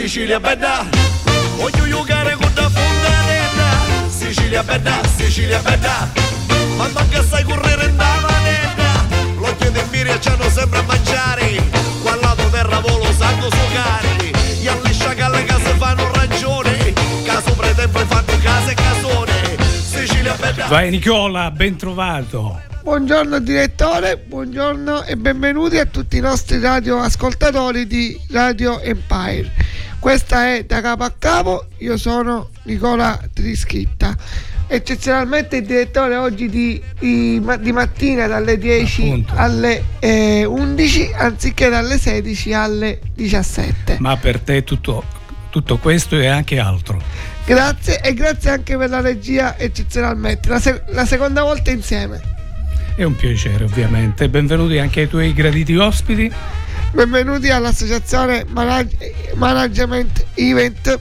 Sicilia bella. Voglio giocare con la fontanella. Sicilia bella, Sicilia bella. Ma manca sai correre in manetta L'occhio di Miria c'hanno sempre a mangiare. Qua lato terra volo sanno sucare Gli alle sciacalle che si fanno ragione. Caso pretempo fanno case e casone. Sicilia bella. Vai Nicola, ben trovato. Buongiorno direttore, buongiorno e benvenuti a tutti i nostri radioascoltatori di Radio Empire. Questa è da capo a capo, io sono Nicola Trischitta. Eccezionalmente il direttore oggi di, di, di mattina dalle 10 Appunto. alle eh, 11 anziché dalle 16 alle 17. Ma per te tutto, tutto questo e anche altro. Grazie e grazie anche per la regia eccezionalmente, la, se- la seconda volta insieme. È un piacere ovviamente. Benvenuti anche ai tuoi graditi ospiti. Benvenuti all'associazione Manag- Management Event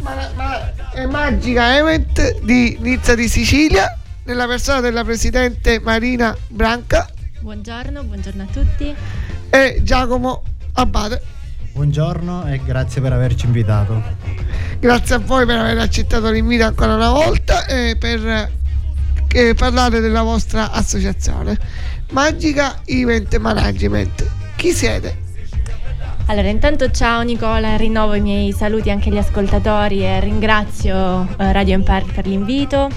ma- ma- Magica Event di Nizza di Sicilia nella persona della presidente Marina Branca. Buongiorno, buongiorno a tutti. E Giacomo Abate. Buongiorno e grazie per averci invitato. Grazie a voi per aver accettato l'invito ancora una volta e per eh, parlare della vostra associazione. Magica Event Management. Chi siete? Allora, intanto ciao Nicola, rinnovo i miei saluti anche agli ascoltatori e ringrazio eh, Radio Empire per l'invito.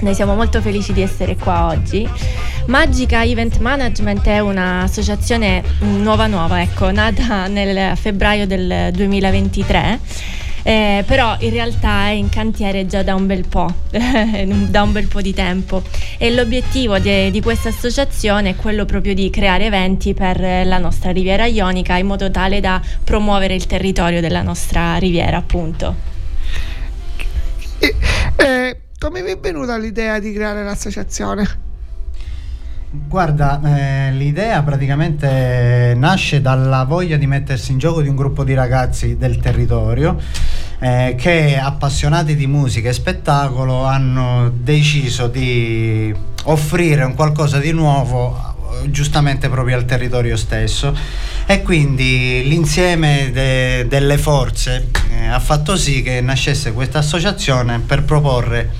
Noi siamo molto felici di essere qua oggi. Magica Event Management è un'associazione nuova nuova, ecco, nata nel febbraio del 2023 eh, però in realtà è in cantiere già da un bel po', da un bel po' di tempo e l'obiettivo di, di questa associazione è quello proprio di creare eventi per la nostra riviera ionica in modo tale da promuovere il territorio della nostra riviera appunto. Eh, eh, come vi è venuta l'idea di creare l'associazione? Guarda, eh, l'idea praticamente nasce dalla voglia di mettersi in gioco di un gruppo di ragazzi del territorio eh, che appassionati di musica e spettacolo hanno deciso di offrire un qualcosa di nuovo giustamente proprio al territorio stesso e quindi l'insieme de- delle forze eh, ha fatto sì che nascesse questa associazione per proporre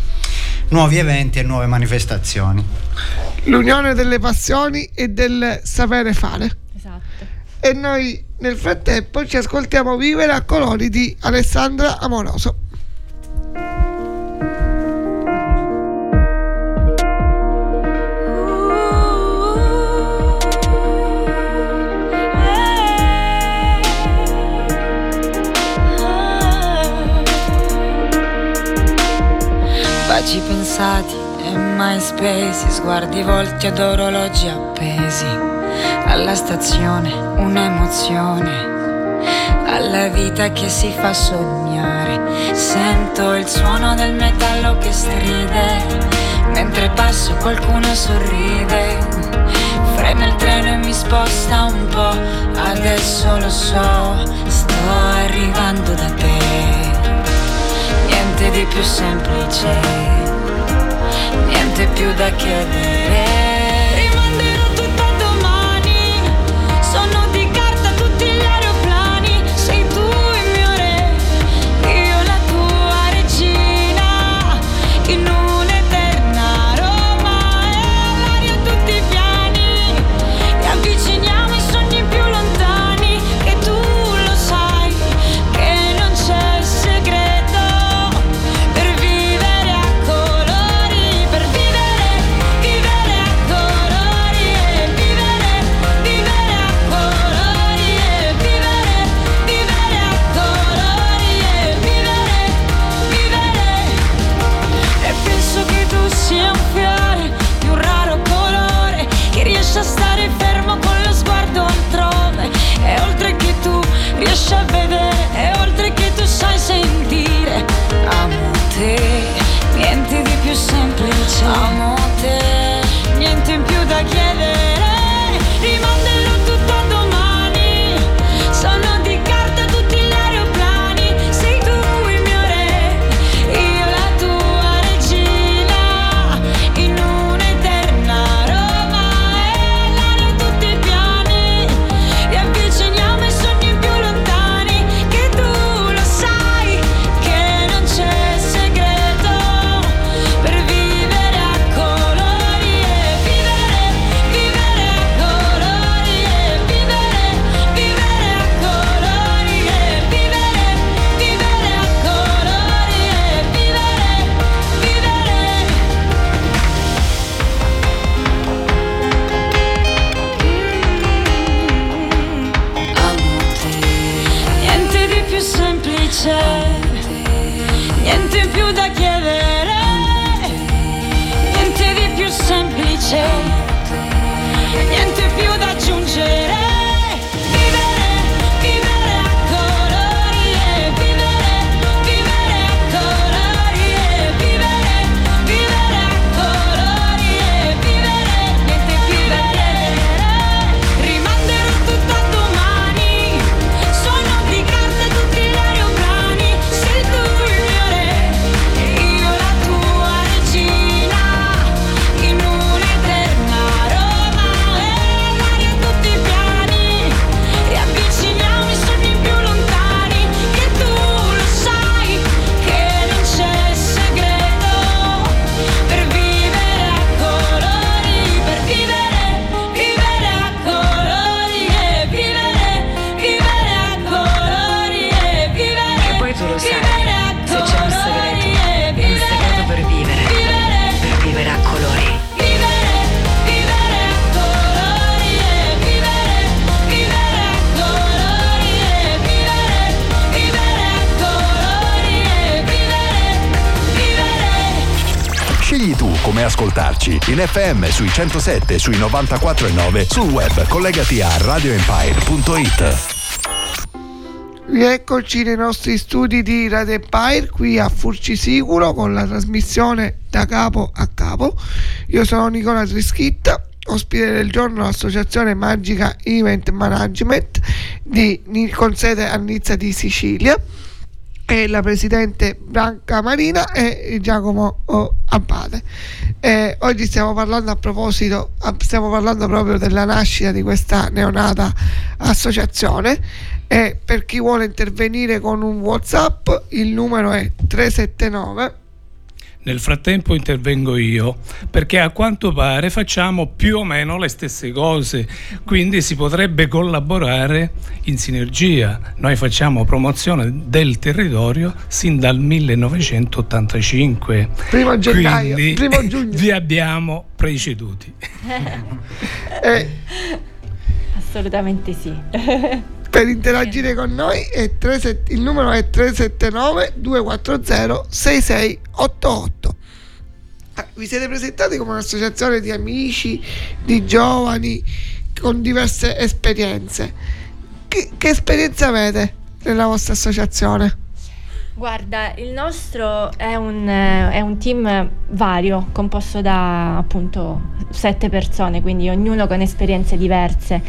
nuovi eventi e nuove manifestazioni. L'unione delle passioni e del sapere fare. Esatto. E noi nel frattempo ci ascoltiamo Vivere a colori di Alessandra Amoroso. Baci pensati mai spesi, sguardi volti ad orologi appesi. Alla stazione un'emozione, alla vita che si fa sognare. Sento il suono del metallo che stride, mentre passo qualcuno sorride. Frena il treno e mi sposta un po', adesso lo so, sto arrivando da te niente di più semplice, niente più da chiedere. I'm In FM sui 107, sui 94 e 9, sul web collegati a radioempire.it. Rieccoci nei nostri studi di Radio Empire qui a Furcisicuro con la trasmissione da capo a capo. Io sono Nicola Trischitta, ospite del giorno dell'Associazione Magica Event Management di, con sede a Nizza di Sicilia e la presidente Branca Marina e Giacomo oh, Abbate. Eh, oggi stiamo parlando a proposito, stiamo parlando proprio della nascita di questa neonata associazione e per chi vuole intervenire con un WhatsApp il numero è 379 Nel frattempo intervengo io, perché a quanto pare facciamo più o meno le stesse cose, quindi si potrebbe collaborare in sinergia. Noi facciamo promozione del territorio sin dal 1985. Primo gennaio, quindi primo giugno. vi abbiamo preceduti. Eh, Assolutamente sì. per interagire con noi è 37 il numero è 379 240 6688 Ah, vi siete presentati come un'associazione di amici, di giovani con diverse esperienze. Che, che esperienze avete nella vostra associazione? Guarda, il nostro è un, eh, è un team vario, composto da appunto sette persone, quindi ognuno con esperienze diverse.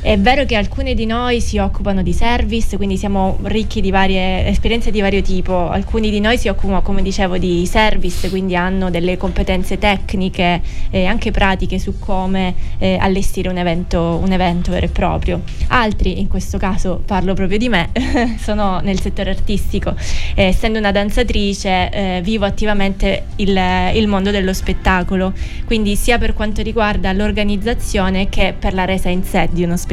È vero che alcune di noi si occupano di service, quindi siamo ricchi di varie esperienze di vario tipo. Alcuni di noi si occupano, come dicevo, di service, quindi hanno delle competenze tecniche e anche pratiche su come eh, allestire un evento, un evento vero e proprio. Altri, in questo caso parlo proprio di me, sono nel settore artistico. Eh, essendo una danzatrice, eh, vivo attivamente il, il mondo dello spettacolo, quindi sia per quanto riguarda l'organizzazione che per la resa in sé di uno spettacolo.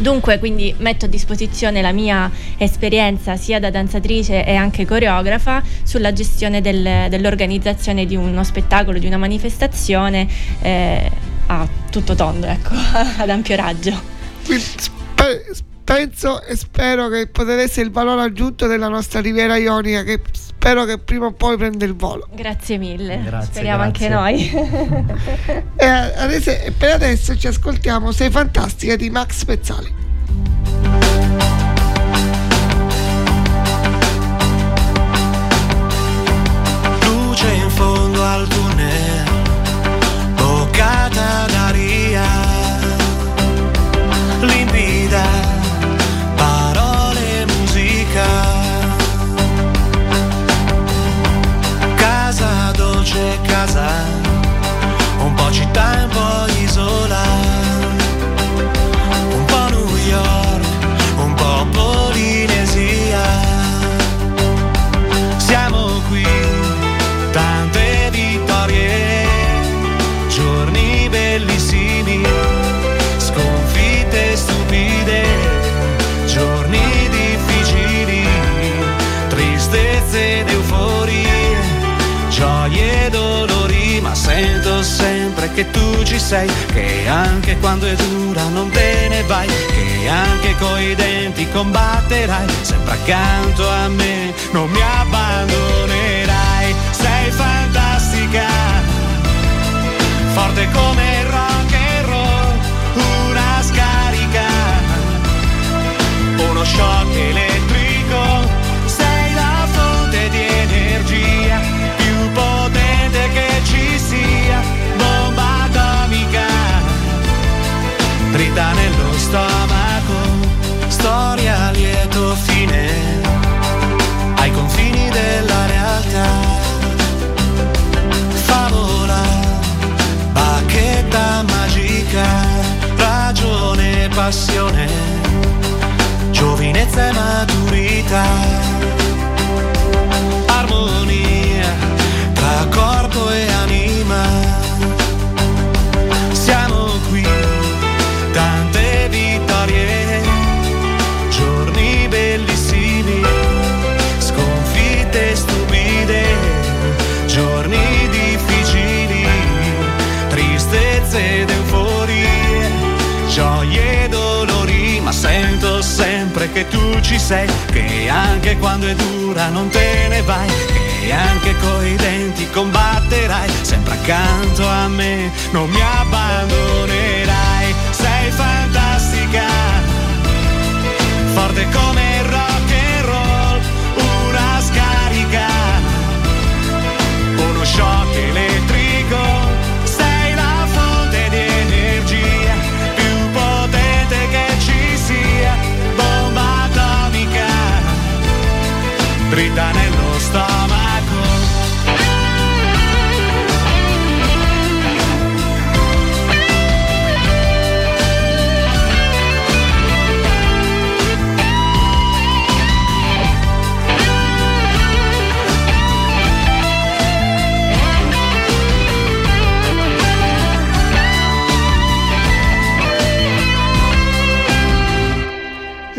Dunque, quindi metto a disposizione la mia esperienza sia da danzatrice e anche coreografa sulla gestione del- dell'organizzazione di uno spettacolo, di una manifestazione eh, a tutto tondo, ecco, ad ampio raggio. Spe- penso e spero che potrà essere il valore aggiunto della nostra Riviera Ionica che spero che prima o poi prenda il volo. Grazie mille, Grazie, speriamo anche grazie. noi. E adesso, per adesso ci ascoltiamo Sei fantastica di Max Pezzali. luce in fondo al tunnel, un po' città che tu ci sei, che anche quando è dura non te ne vai, che anche coi denti combatterai, sempre accanto a me, non mi abbandonerai, sei fantastica, forte come il rock ci sei, che anche quando è dura non te ne vai, che anche coi denti combatterai, sempre accanto a me, non mi abbandonerai, sei fantastica forte come il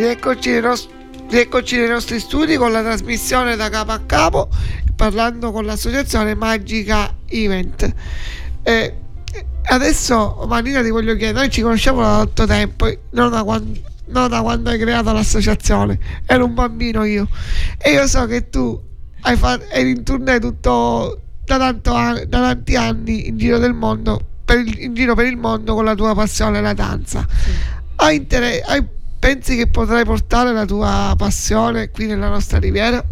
Rieccoci nei, nos- rieccoci nei nostri studi con la trasmissione da capo a capo, parlando con l'associazione Magica Event. Eh, adesso, Marina, ti voglio chiedere: noi ci conosciamo da tanto tempo, non da quando, non da quando hai creato l'associazione, ero un bambino io, e io so che tu hai fatto, eri in tournée tutto da, tanto an- da tanti anni in giro del mondo, per il- in giro per il mondo con la tua passione, la danza. Hai inter- hai- pensi che potrai portare la tua passione qui nella nostra riviera?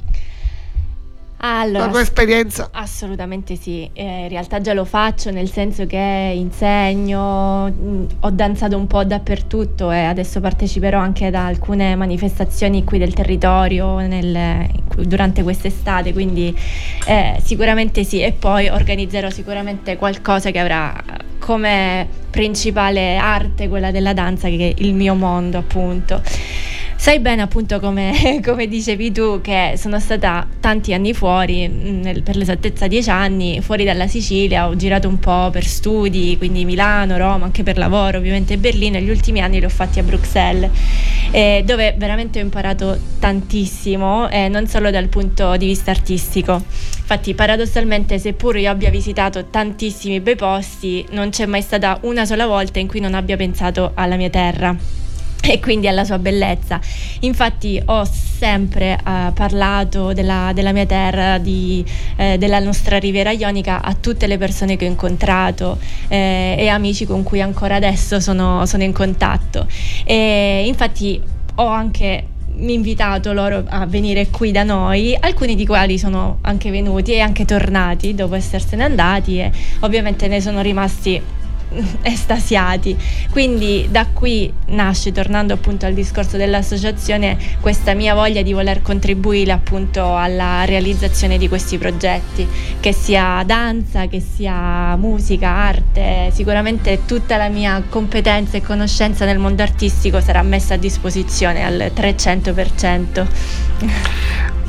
Allora, la tua esperienza? Assolutamente sì, Eh, in realtà già lo faccio nel senso che insegno, mh, ho danzato un po' dappertutto e adesso parteciperò anche ad alcune manifestazioni qui del territorio nel- durante quest'estate, quindi eh, sicuramente sì e poi organizzerò sicuramente qualcosa che avrà come principale arte quella della danza che è il mio mondo appunto. Sai bene appunto come, come dicevi tu che sono stata tanti anni fuori, mh, nel- per l'esattezza dieci anni, fuori dalla Sicilia, ho girato un po' per studi, quindi Milano, Roma, anche per lavoro, ovviamente Berlino e gli ultimi anni li ho fatti a Bruxelles, eh, dove veramente ho imparato tantissimo, eh, non solo dal punto di vista artistico. Infatti paradossalmente seppur io abbia visitato tantissimi bei posti, non c'è mai stata una sola volta in cui non abbia pensato alla mia terra e quindi alla sua bellezza. Infatti ho sempre eh, parlato della, della mia terra, di, eh, della nostra riviera ionica a tutte le persone che ho incontrato eh, e amici con cui ancora adesso sono, sono in contatto. E infatti ho anche invitato loro a venire qui da noi, alcuni di quali sono anche venuti e anche tornati dopo essersene andati e ovviamente ne sono rimasti estasiati. Quindi da qui nasce, tornando appunto al discorso dell'associazione, questa mia voglia di voler contribuire appunto alla realizzazione di questi progetti, che sia danza, che sia musica, arte, sicuramente tutta la mia competenza e conoscenza nel mondo artistico sarà messa a disposizione al 300%.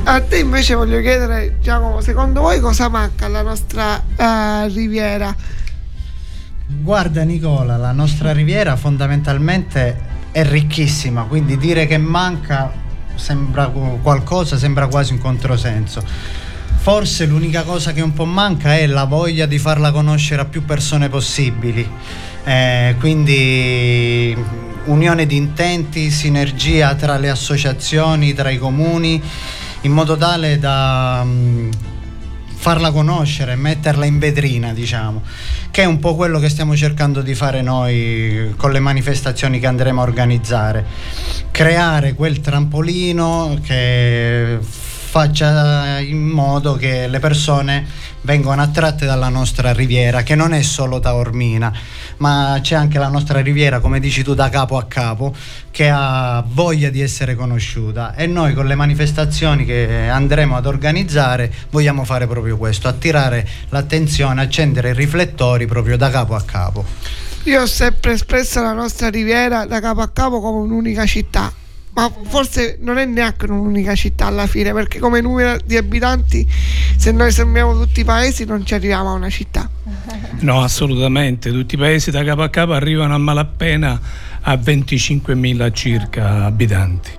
A te invece voglio chiedere, Giacomo, secondo voi cosa manca alla nostra eh, riviera? Guarda Nicola, la nostra riviera fondamentalmente è ricchissima, quindi dire che manca sembra qualcosa, sembra quasi un controsenso. Forse l'unica cosa che un po' manca è la voglia di farla conoscere a più persone possibili. Eh, quindi unione di intenti, sinergia tra le associazioni, tra i comuni, in modo tale da mm, farla conoscere, metterla in vetrina, diciamo, che è un po' quello che stiamo cercando di fare noi con le manifestazioni che andremo a organizzare. Creare quel trampolino che faccia in modo che le persone vengano attratte dalla nostra riviera, che non è solo Taormina, ma c'è anche la nostra riviera, come dici tu, da capo a capo, che ha voglia di essere conosciuta e noi con le manifestazioni che andremo ad organizzare vogliamo fare proprio questo, attirare l'attenzione, accendere i riflettori proprio da capo a capo. Io ho sempre espresso la nostra riviera da capo a capo come un'unica città. Ma forse non è neanche un'unica città alla fine, perché come numero di abitanti, se noi sembriamo tutti i paesi, non ci arriviamo a una città. No, assolutamente. Tutti i paesi da capo a capo arrivano a malapena a 25.000 circa abitanti.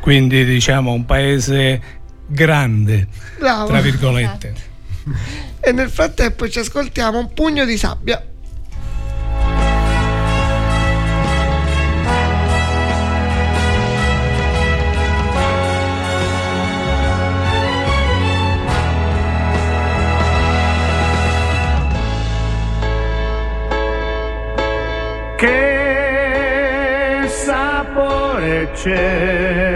Quindi diciamo un paese grande, Bravo. tra virgolette. E nel frattempo ci ascoltiamo un pugno di sabbia. Sapore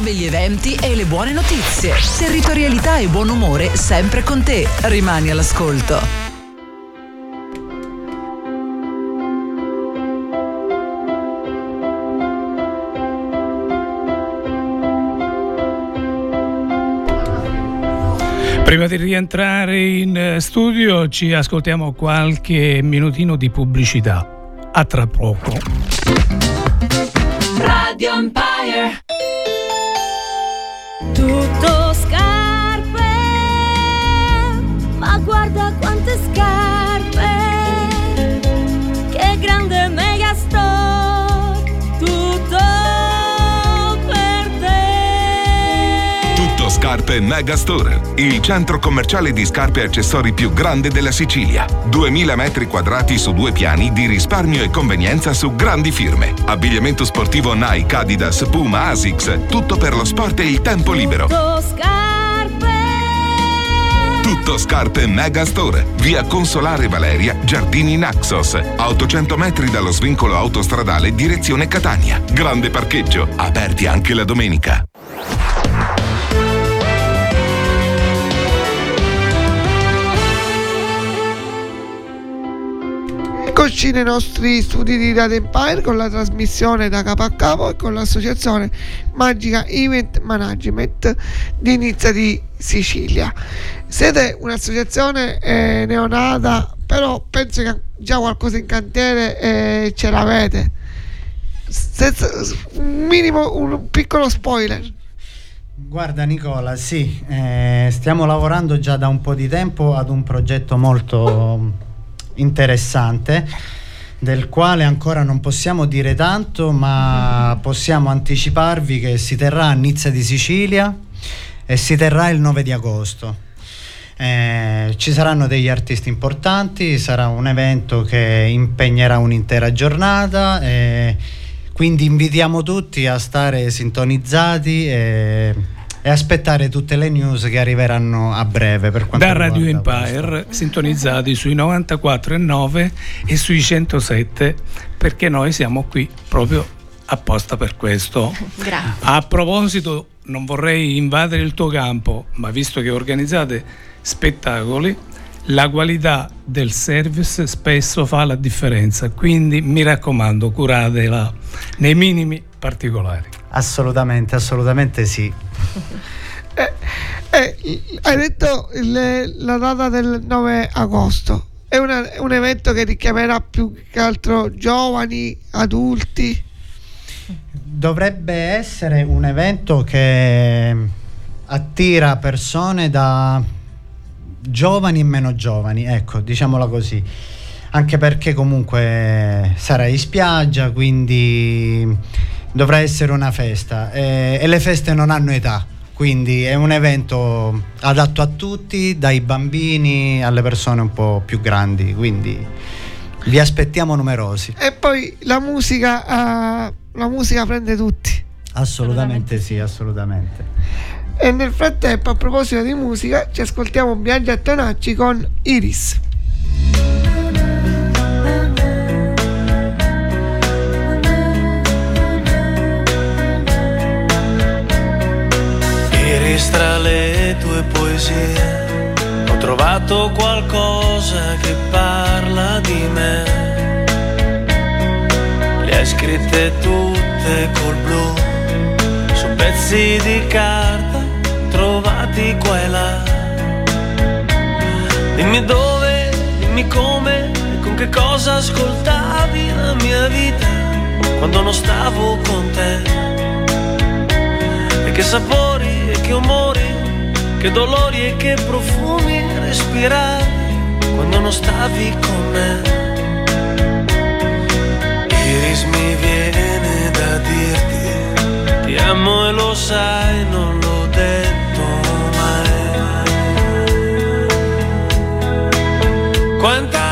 Promuove gli eventi e le buone notizie. Territorialità e buon umore sempre con te. Rimani all'ascolto. Prima di rientrare in eh, studio ci ascoltiamo qualche minutino di pubblicità. A tra poco. Radio Empire. Tutto scarpe, Scarpe Megastore, il centro commerciale di scarpe e accessori più grande della Sicilia. 2000 metri quadrati su due piani di risparmio e convenienza su grandi firme. Abbigliamento sportivo Nike, Adidas, Puma, Asics, tutto per lo sport e il tempo libero. Tutto scarpe. Tutto Scarpe Megastore, via Consolare Valeria, Giardini Naxos, a 800 metri dallo svincolo autostradale direzione Catania. Grande parcheggio, aperti anche la domenica. Eccoci nei nostri studi di Radio Empire con la trasmissione da capo a capo e con l'associazione Magica Event Management di Nizza di Sicilia. Siete un'associazione eh, neonata, però penso che già qualcosa in cantiere eh, ce l'avete. Senza, un minimo, un piccolo spoiler. Guarda Nicola, sì, eh, stiamo lavorando già da un po' di tempo ad un progetto molto interessante del quale ancora non possiamo dire tanto, ma possiamo anticiparvi che si terrà a Nizza di Sicilia e si terrà il 9 di agosto. Eh, ci saranno degli artisti importanti, sarà un evento che impegnerà un'intera giornata, e quindi invitiamo tutti a stare sintonizzati e, e aspettare tutte le news che arriveranno a breve. Per quanto da Radio Empire sintonizzati sui 94,9 e sui 107 perché noi siamo qui proprio apposta per questo. Grazie. A proposito, non vorrei invadere il tuo campo, ma visto che organizzate spettacoli, la qualità del service spesso fa la differenza, quindi mi raccomando, curatela nei minimi particolari. Assolutamente, assolutamente sì. Eh, eh, hai detto il- la data del 9 agosto. È, una- un evento che richiamerà più che altro giovani, adulti. Dovrebbe essere un evento che attira persone da giovani e meno giovani, ecco, diciamola così. Anche perché comunque sarà in spiaggia, quindi dovrà essere una festa e, e le feste non hanno età, quindi è un evento adatto a tutti, dai bambini alle persone un po' più grandi, quindi vi aspettiamo numerosi. E poi la musica, eh, la musica prende tutti. Assolutamente sì, assolutamente. E nel frattempo, a proposito di musica, ci ascoltiamo Biagio a Tonacci con Iris. Tra le tue poesie ho trovato qualcosa che parla di me. Le hai scritte tutte col blu su pezzi di carta trovati qua e là. Dimmi dove, dimmi come con che cosa ascoltavi la mia vita quando non stavo con te. E che sapori e che umori, che dolori e che profumi respiravi quando non stavi con me. Iris mi viene da dirti, ti amo e lo sai, non l'ho detto mai. Quanta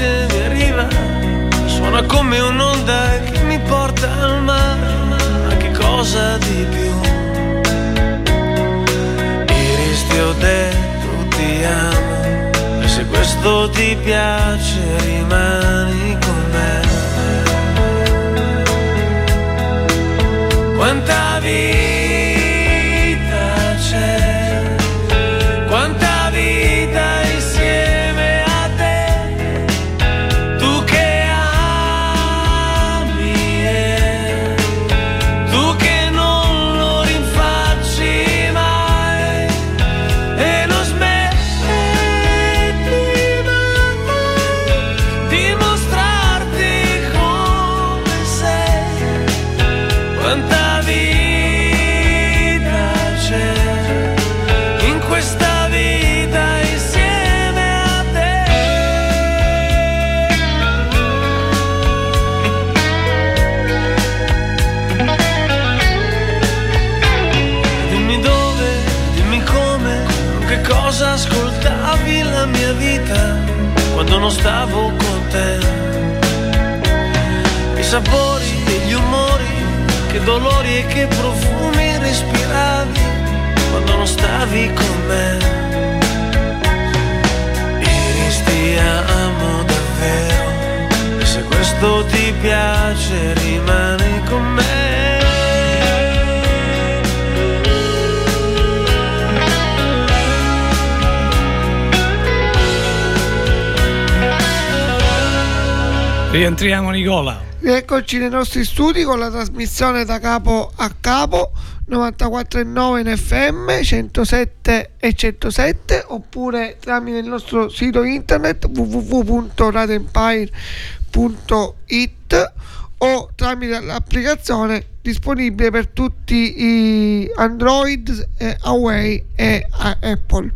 dolce mi arriva, suona come un'onda che mi porta al mare, ma che cosa di più? Iris ti ho detto ti amo, e se questo ti piace rimane. Sapori e gli umori, che dolori e che profumi respiravi quando non stavi con me. Iris ti amo davvero, e se questo ti piace rimani con me. Rientriamo Nicola. Rieccoci nei nostri studi con la trasmissione da capo a capo 94.9 in FM 107 e 107 oppure tramite il nostro sito internet www.radempire.it o tramite l'applicazione disponibile per tutti i Android, eh, Huawei e a- Apple.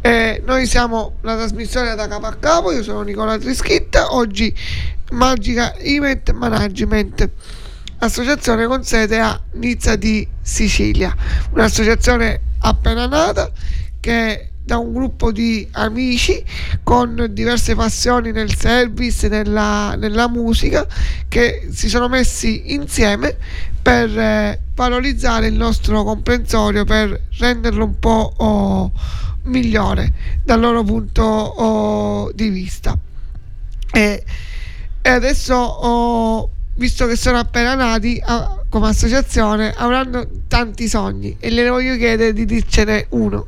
Eh, noi siamo la trasmissione da capo a capo, io sono Nicola Trischitta, oggi Magica Event Management, associazione con sede a Nizza di Sicilia, un'associazione appena nata che da un gruppo di amici con diverse passioni nel service, nella, nella musica, che si sono messi insieme per eh, valorizzare il nostro comprensorio, per renderlo un po' oh, migliore dal loro punto oh, di vista. E, e adesso, oh, visto che sono appena nati ah, come associazione, avranno tanti sogni e le voglio chiedere di dircene uno.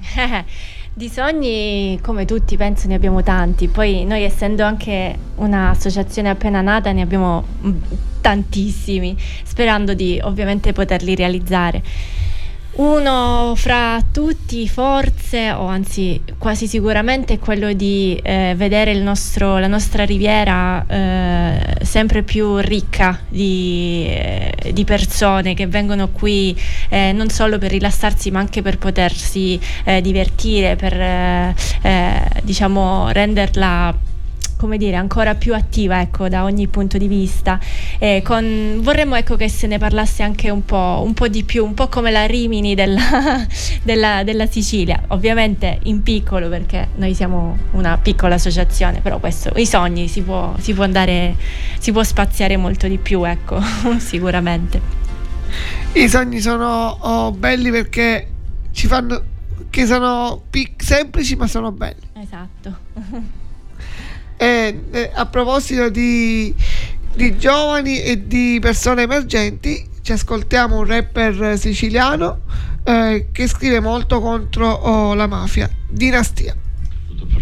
Di sogni, come tutti, penso ne abbiamo tanti. Poi noi, essendo anche un'associazione appena nata, ne abbiamo mm, tantissimi, sperando di ovviamente poterli realizzare. Uno fra tutti, forse, o anzi quasi sicuramente, è quello di eh, vedere nostro- la nostra riviera eh, sempre più ricca di, eh, di persone che vengono qui eh, non solo per rilassarsi ma anche per potersi eh, divertire, per eh, diciamo renderla come dire, ancora più attiva ecco, da ogni punto di vista. E con- vorremmo ecco, che se ne parlasse anche un po', un po' di più, un po' come la Rimini della, della- della Sicilia, ovviamente in piccolo perché noi siamo una piccola associazione, però questo, i sogni si può, si può andare, si può spaziare molto di più, ecco, sicuramente. I sogni sono oh, belli perché ci fanno che sono pic- semplici ma sono belli. Esatto. E eh, a proposito di, di giovani e di persone emergenti, ci ascoltiamo un rapper siciliano eh, che scrive molto contro oh, la mafia, Dinastia.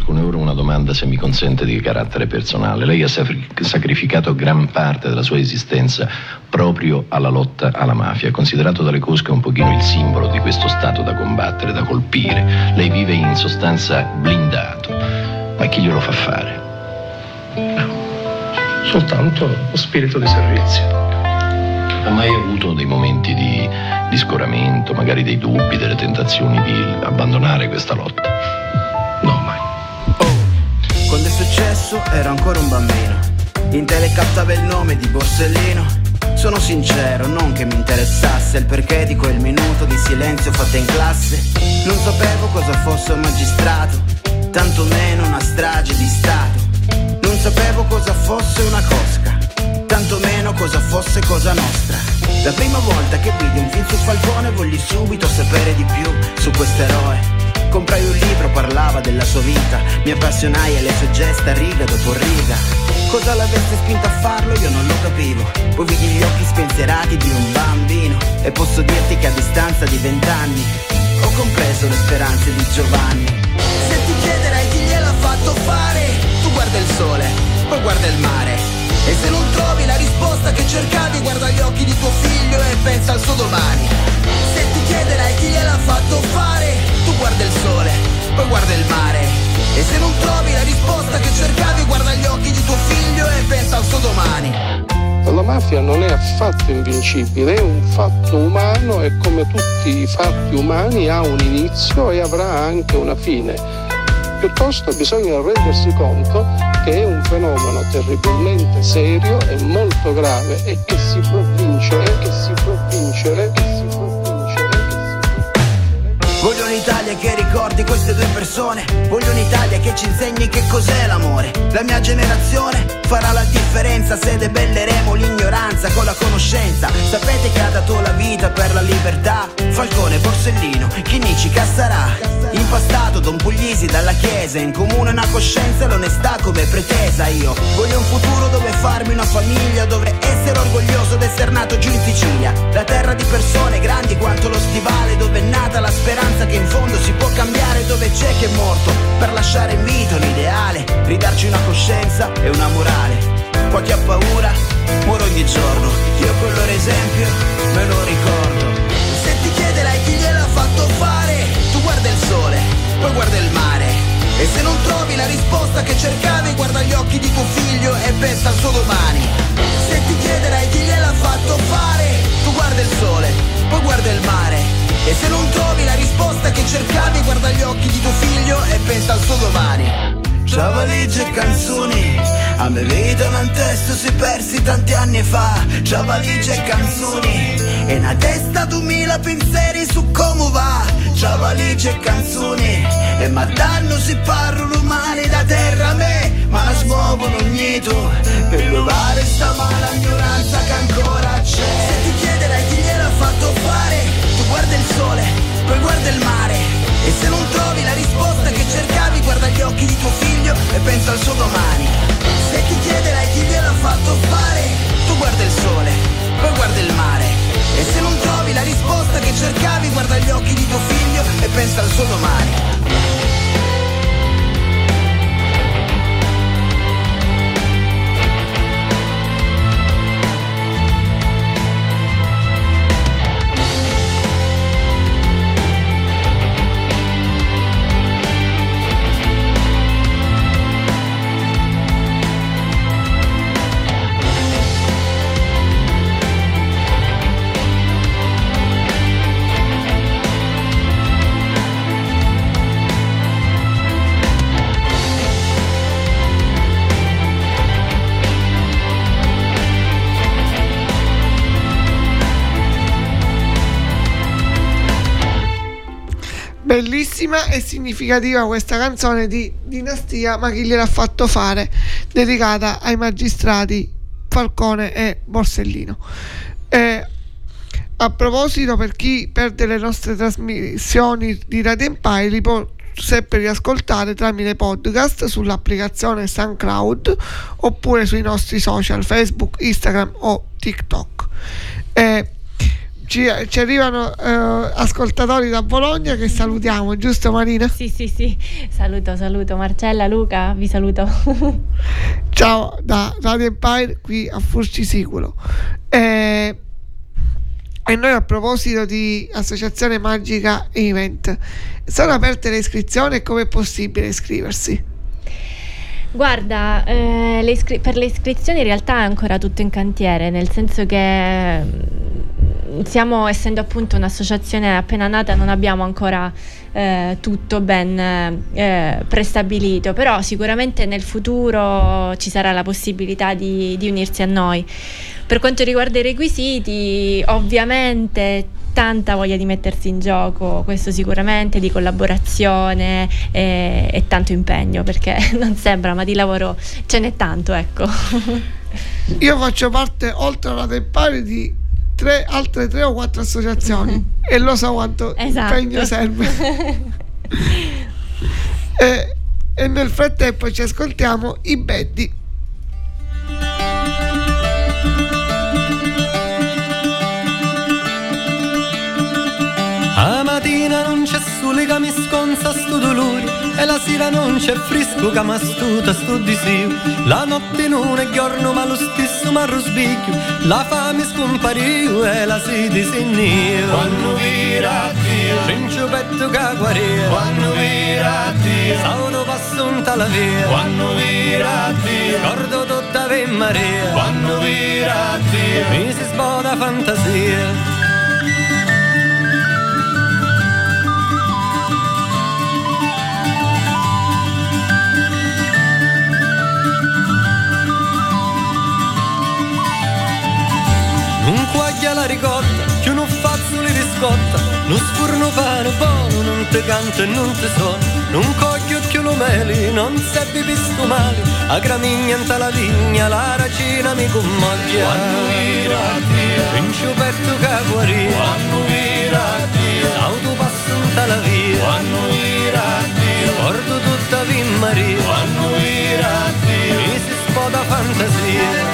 Con euro una domanda, se mi consente, di carattere personale. Lei ha sacrificato gran parte della sua esistenza proprio alla lotta alla mafia, considerato dalle cosche un pochino il simbolo di questo stato da combattere, da colpire. Lei vive in sostanza blindato, ma chi glielo fa fare? Soltanto lo spirito di servizio. Ha mai avuto dei momenti di, di scoramento, magari dei dubbi, delle tentazioni di abbandonare questa lotta? Quando è successo ero ancora un bambino. In tele captava il nome di Borsellino. Sono sincero, non che mi interessasse il perché di quel minuto di silenzio fatto in classe. Non sapevo cosa fosse un magistrato, tanto meno una strage di Stato. Sapevo cosa fosse una cosca, tanto meno cosa fosse cosa nostra. La prima volta che vidi un film su Falcone volli subito sapere di più su quest'eroe. Comprai un libro, parlava della sua vita, mi appassionai alle sue gesta riga dopo riga. Cosa l'avesse spinto a farlo io non lo capivo. Poi vidi gli occhi spensierati di un bambino e posso dirti che a distanza di vent'anni ho compreso le speranze di Giovanni. Se ti chiederai chi gliel'ha fatto fare, guarda il sole, poi guarda il mare. E se non trovi la risposta che cercavi, guarda gli occhi di tuo figlio e pensa al suo domani. Se ti chiederai chi gliel'ha fatto fare, tu guarda il sole, poi guarda il mare. E se non trovi la risposta che cercavi, guarda gli occhi di tuo figlio e pensa al suo domani. La mafia non è affatto invincibile, è un fatto umano e come tutti i fatti umani ha un inizio e avrà anche una fine. Piuttosto bisogna rendersi conto che è un fenomeno terribilmente serio e molto grave e che si può vincere, che si può vincere, che si può Voglio un'Italia che ricordi queste due persone. Voglio un'Italia che ci insegni che cos'è l'amore. La mia generazione farà la differenza Se debelleremo l'ignoranza con la conoscenza. Sapete che ha dato la vita per la libertà? Falcone, Borsellino, Chinnici, Cassarà. Impastato Don Puglisi dalla chiesa In comune una coscienza e l'onestà come pretesa. Io voglio un futuro dove farmi una famiglia Dove essere orgoglioso d'essere nato giù in Sicilia. La terra di persone grandi quanto lo stivale Dove è nata la speranza che in fondo si può cambiare Dove c'è che è morto. Per lasciare in vita un ideale Ridarci una coscienza e una morale. Qua chi ha paura muore ogni giorno. Io loro esempio me lo ricordo. Se ti chiederai chi gliel'ha fatto fare Tu guarda il sole, poi guarda il mare. E se non trovi la risposta che cercavi Guarda gli occhi di tuo figlio e pensa al suo domani. Se ti chiederai chi gliel'ha fatto fare Tu guarda il sole, poi guarda il mare e se non trovi la risposta che cercavi Guarda gli occhi di tuo figlio e pensa al suo domani. Ciao valigie e canzoni. A me vita un testo si persi tanti anni fa. Ciao valigie e canzoni. E una testa duemila pensieri su come va. Ciao valigie e canzoni. E ma danno si parlano umani da terra a me Ma la smuovono ogni tu. Per provare sta mala ignoranza che ancora c'è. Se ti chiederai chi gliel'ha fatto fare il sole, poi guarda il mare. E se non trovi la risposta che cercavi Guarda gli occhi di tuo figlio e pensa al suo domani. Se ti chiederai chi gliel'ha fatto fare. Tu guarda il sole, poi guarda il mare. E se non trovi la risposta che cercavi Guarda gli occhi di tuo figlio e pensa al suo domani Bellissima e significativa questa canzone di Dinastia, ma chi gliel'ha fatto fare, dedicata ai magistrati Falcone e Borsellino. Eh, a proposito, per chi perde le nostre trasmissioni di Radio Empire, li può sempre riascoltare tramite podcast sull'applicazione SoundCloud oppure sui nostri social Facebook, Instagram o TikTok. Eh, ci, ci arrivano eh, ascoltatori da Bologna che salutiamo, giusto Marina? Sì, sì, sì. Saluto, saluto Marcella, Luca, vi saluto. Ciao da Radio Empire qui a Furci Siculo. Eh, e noi a proposito di Associazione Magica Event, sono aperte le iscrizioni e come è possibile iscriversi? Guarda, eh, le iscri- per le iscrizioni in realtà è ancora tutto in cantiere, nel senso che mm, siamo, essendo appunto un'associazione appena nata, non abbiamo ancora eh, tutto ben eh, prestabilito, però sicuramente nel futuro ci sarà la possibilità di, di unirsi a noi. Per quanto riguarda i requisiti, ovviamente tanta voglia di mettersi in gioco, questo sicuramente, di collaborazione e, e tanto impegno, perché non sembra, ma di lavoro ce n'è tanto, ecco. Io faccio parte, oltre alla del pari, di tre, altre tre o quattro associazioni e lo so quanto Esatto. impegno serve. e, e nel frattempo ci ascoltiamo i Beddi. Non c'è sole che mi sconza sto dolore. E la sera non c'è fresco che mi astuta sto disio La notte non è giorno ma lo stesso mi arrosbicchio La fame scompariu e la sede se io Quando vira Dio. Cencio petto che guaria Quando vira Dio. Sauno passo un tala via. Quando vira Dio. Scordo tutta Ave Maria. Quando vira Dio. Mi si spoda fantasia scotta, non sfurno pane buono, non te canto e non te so, non coglio più lo meli, non seppi visto male, a gramigna in la vigna, la racina mi commoglia. Quando vira Dio. Che guaria, Quando vira Dio. Auto passo in la via, Quando vira Dio. Porto tutta Ave Maria, Quando vira Dio. Mi si spoda fantasia.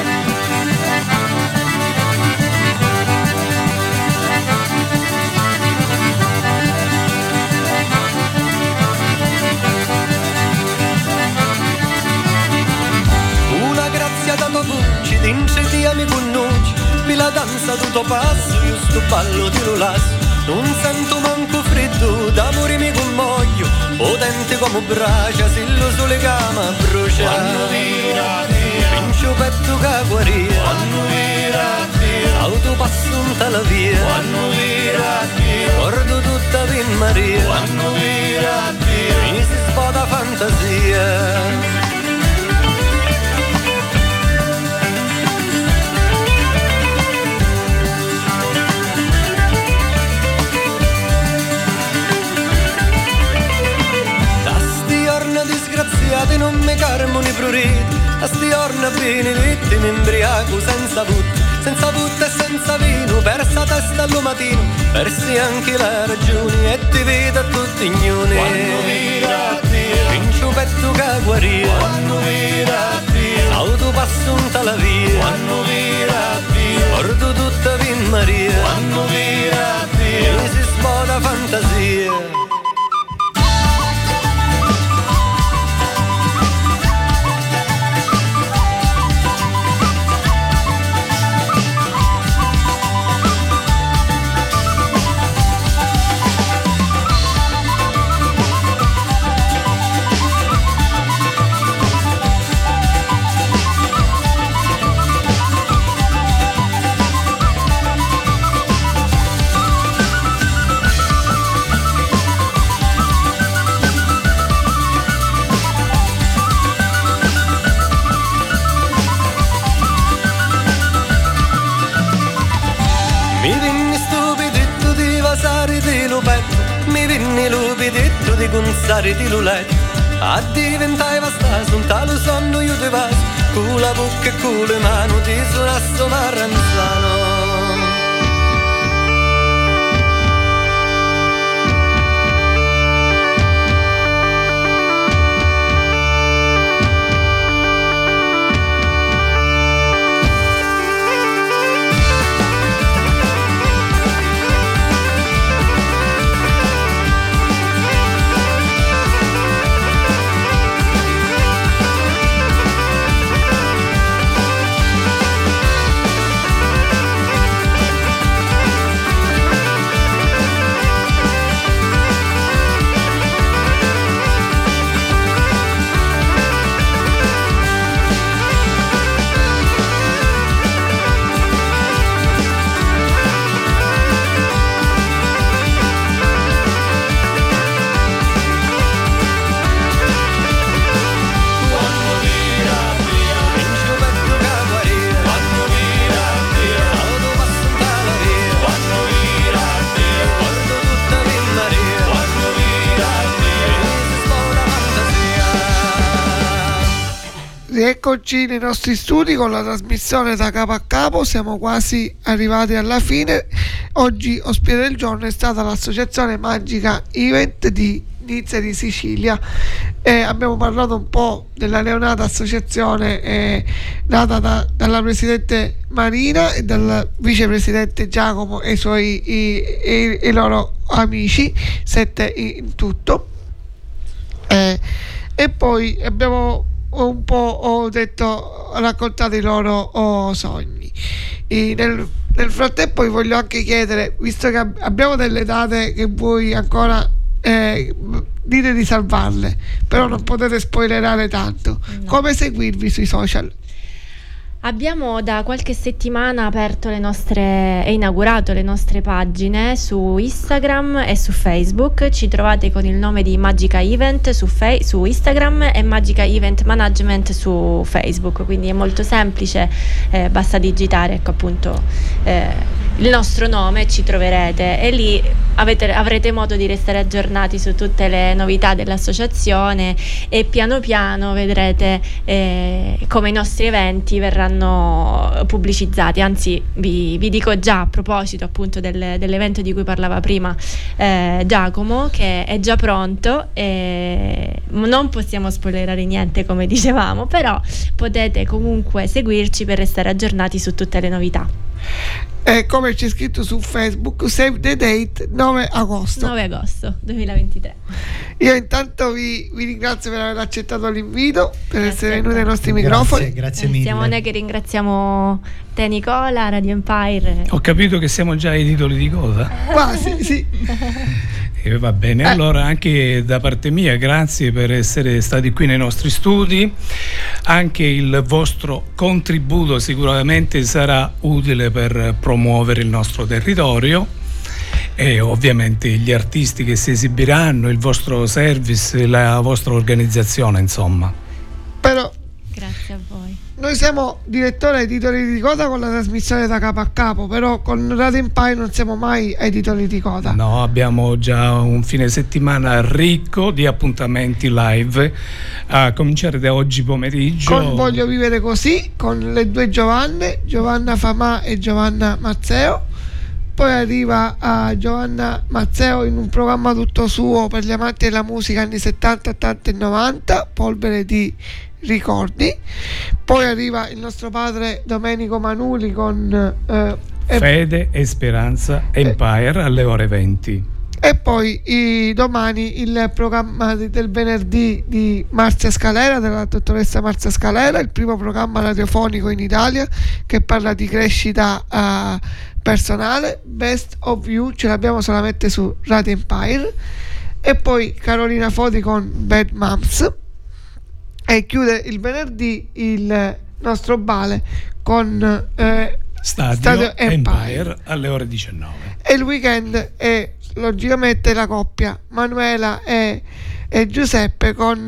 Voce, dince ti mi connuci, mi la danza tutto passo, io sto ballo di lasso. Non sento manco freddo, d'amore mi commoglio, potente come braccia, se lo sole cama brucia. Quando vira Pincio petto che guaria, Quando vira Dio auto passo in tala via, Quando vira Dio guardo tutta in Maria, Quando vira Dio mi si spoda fantasia. Disgraziati non mi carmoni pruriti A sti orna benedetti mi imbriaco senza put Senza put e senza vino Persa testa al matino Persi anche la ragione E ti vedo a tutti ignoni Quando Dio. Vincio petto che guaria. Quando vira Dio. Auto passo in tala via. Quando Dio. Porto tutta in Maria. Quando Dio. Mi si spoda fantasia vastaso un talo sonno io ti vaso Con la bocca e Rieccoci nei nostri studi con la trasmissione da capo a capo, siamo quasi arrivati alla fine. Oggi ospite del giorno è stata l'associazione Magica Event di Nizza di Sicilia. E abbiamo parlato un po' della neonata associazione eh, nata da- dalla presidente Marina e dal vicepresidente Giacomo e i suoi i- i- i loro amici, sette in tutto. Eh, e poi abbiamo un po' ho detto ho raccontato i loro oh, sogni. Nel, nel frattempo vi voglio anche chiedere visto che ab- abbiamo delle date che voi ancora eh, dite di salvarle però non potete spoilerare tanto come seguirvi sui social Abbiamo da qualche settimana aperto le nostre e inaugurato le nostre pagine su Instagram e su Facebook. Ci trovate con il nome di Magica Event su, Fe- su Instagram e Magica Event Management su Facebook. Quindi è molto semplice, eh, basta digitare ecco appunto eh, il nostro nome ci troverete e lì avete- avrete modo di restare aggiornati su tutte le novità dell'associazione e piano piano vedrete eh, come i nostri eventi verranno pubblicizzati. Anzi, vi, vi dico già a proposito appunto del- dell'evento di cui parlava prima eh, Giacomo, che è già pronto e non possiamo spoilerare niente come dicevamo, però potete comunque seguirci per restare aggiornati su tutte le novità. E come c'è scritto su Facebook save the date 9 agosto 9 agosto 2023. io intanto vi, vi ringrazio per aver accettato l'invito per essere venuti ai nostri microfoni Grazie Eh, Siamo noi che ringraziamo te Nicola, Radio Empire. Ho capito che siamo già ai titoli di coda. quasi sì E va bene, allora anche da parte mia grazie per essere stati qui nei nostri studi, anche il vostro contributo sicuramente sarà utile per promuovere il nostro territorio e ovviamente gli artisti che si esibiranno, il vostro service, la vostra organizzazione insomma. però Grazie a voi. Noi siamo direttori ai titoli di coda con la trasmissione da capo a capo, però con Radio Empire non siamo mai ai titoli di coda. No, abbiamo già un fine settimana ricco di appuntamenti live a cominciare da oggi pomeriggio. Con Voglio vivere così, con le due Giovanne, Giovanna Famà e Giovanna Mazzeo. Poi arriva a Giovanna Mazzeo in un programma tutto suo per gli amanti della musica anni 70, 80 e 90, polvere di ricordi. Poi arriva il nostro padre Domenico Manuli con eh, e- Fede e Speranza Empire alle ore 20. E poi i- domani il programma del venerdì di Marzia Scalera, della dottoressa Marzia Scalera, il primo programma radiofonico in Italia che parla di crescita eh, personale. Best of You ce l'abbiamo solamente su Radio Empire. E poi Carolina Foti con Bad Moms. E chiude il venerdì il nostro Bale con eh, Stadio, Empire. alle ore 19. e il weekend è logicamente la coppia Manuela e, e Giuseppe con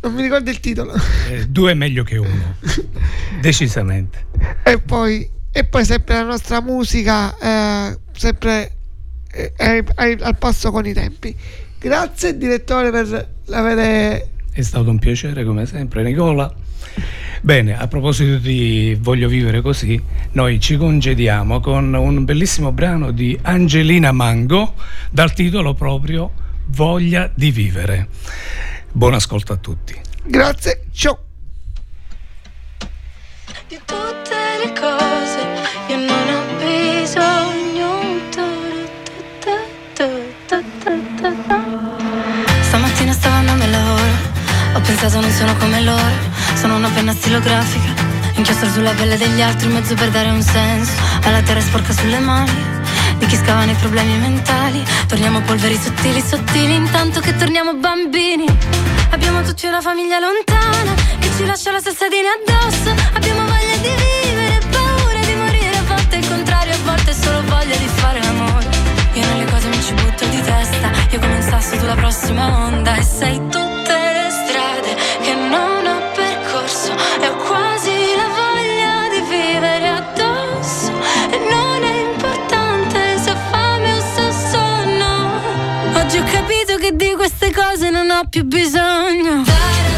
non mi ricordo il titolo Eh, due è meglio che uno, decisamente. e poi, e poi sempre la nostra musica eh, sempre eh, al passo con i tempi grazie direttore per avere È stato un piacere come sempre, Nicola. Bene, a proposito di Voglio vivere così, noi ci congediamo con un bellissimo brano di Angelina Mango dal titolo proprio Voglia di vivere. Buon ascolto a tutti. grazie ciao di tutte le cose pensato non sono come loro. Sono una penna stilografica inchiostro sulla pelle degli altri mezzo per dare un senso alla terra sporca sulle mani di chi scava nei problemi mentali. Torniamo polveri sottili sottili intanto che torniamo bambini. Abbiamo tutti una famiglia lontana che ci lascia la sassadina addosso. Abbiamo voglia di vivere paura di morire a volte il contrario a volte solo voglia di fare l'amore. Io nelle cose mi ci butto di testa io come un sasso tu la prossima onda e sei tutte le strade queste cose non ho più bisogno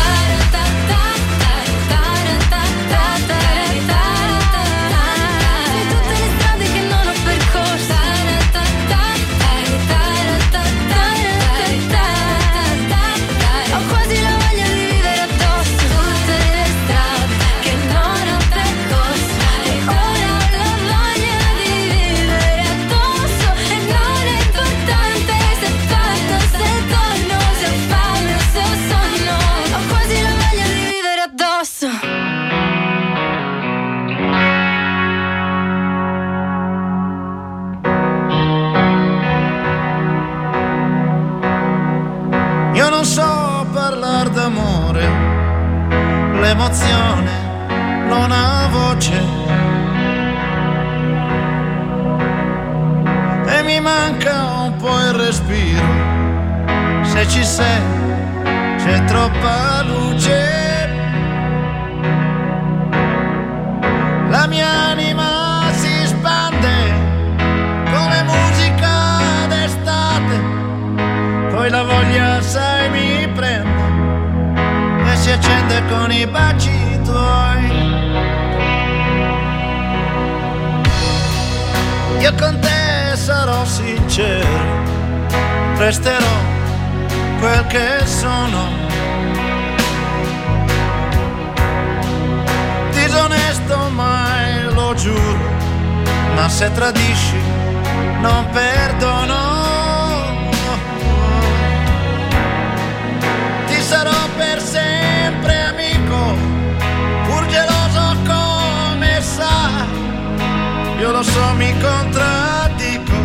mi contraddico,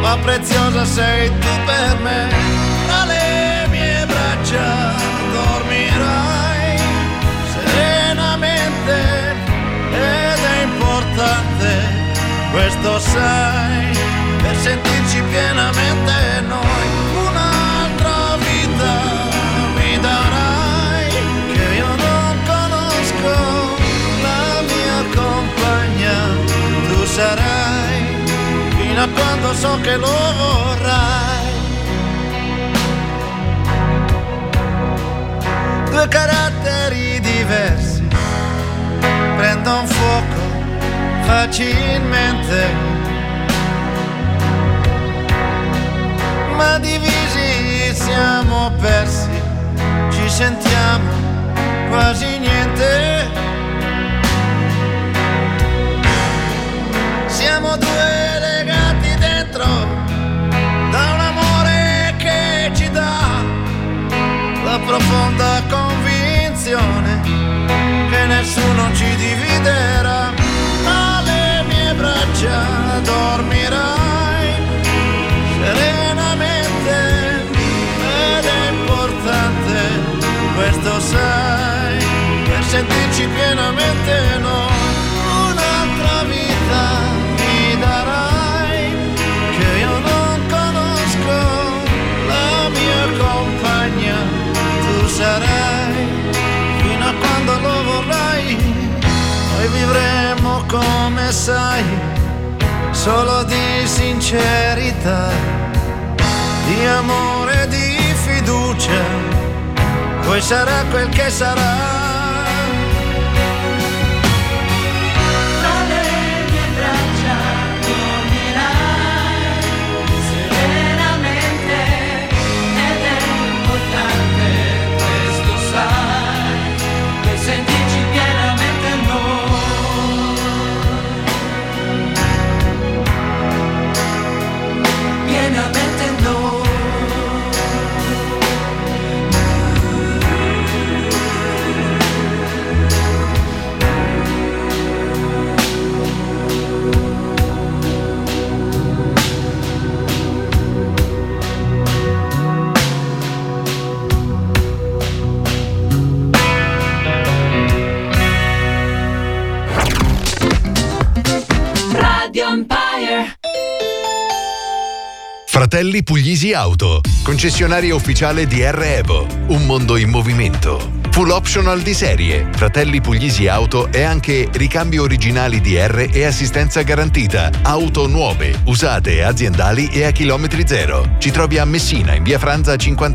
ma preziosa sei tu per me. Tra le mie braccia dormirai serenamente ed è importante, questo sai, per sentirci pienamente noi. Quando so che lo vorrai due caratteri diversi prendono fuoco facilmente ma divisi siamo persi, ci sentiamo quasi niente. Profonda convinzione che nessuno ci dividerà. Alle mie braccia dormirai serenamente ed è importante, questo sai, per sentirci pienamente sai solo di sincerità, di amore, di fiducia, poi sarà quel che sarà. Fratelli Puglisi Auto, concessionaria ufficiale di R Evo, un mondo in movimento. Full optional di serie, Fratelli Puglisi Auto e anche ricambi originali di R e assistenza garantita, auto nuove, usate, aziendali e a chilometri zero. Ci trovi a Messina in via Franza 50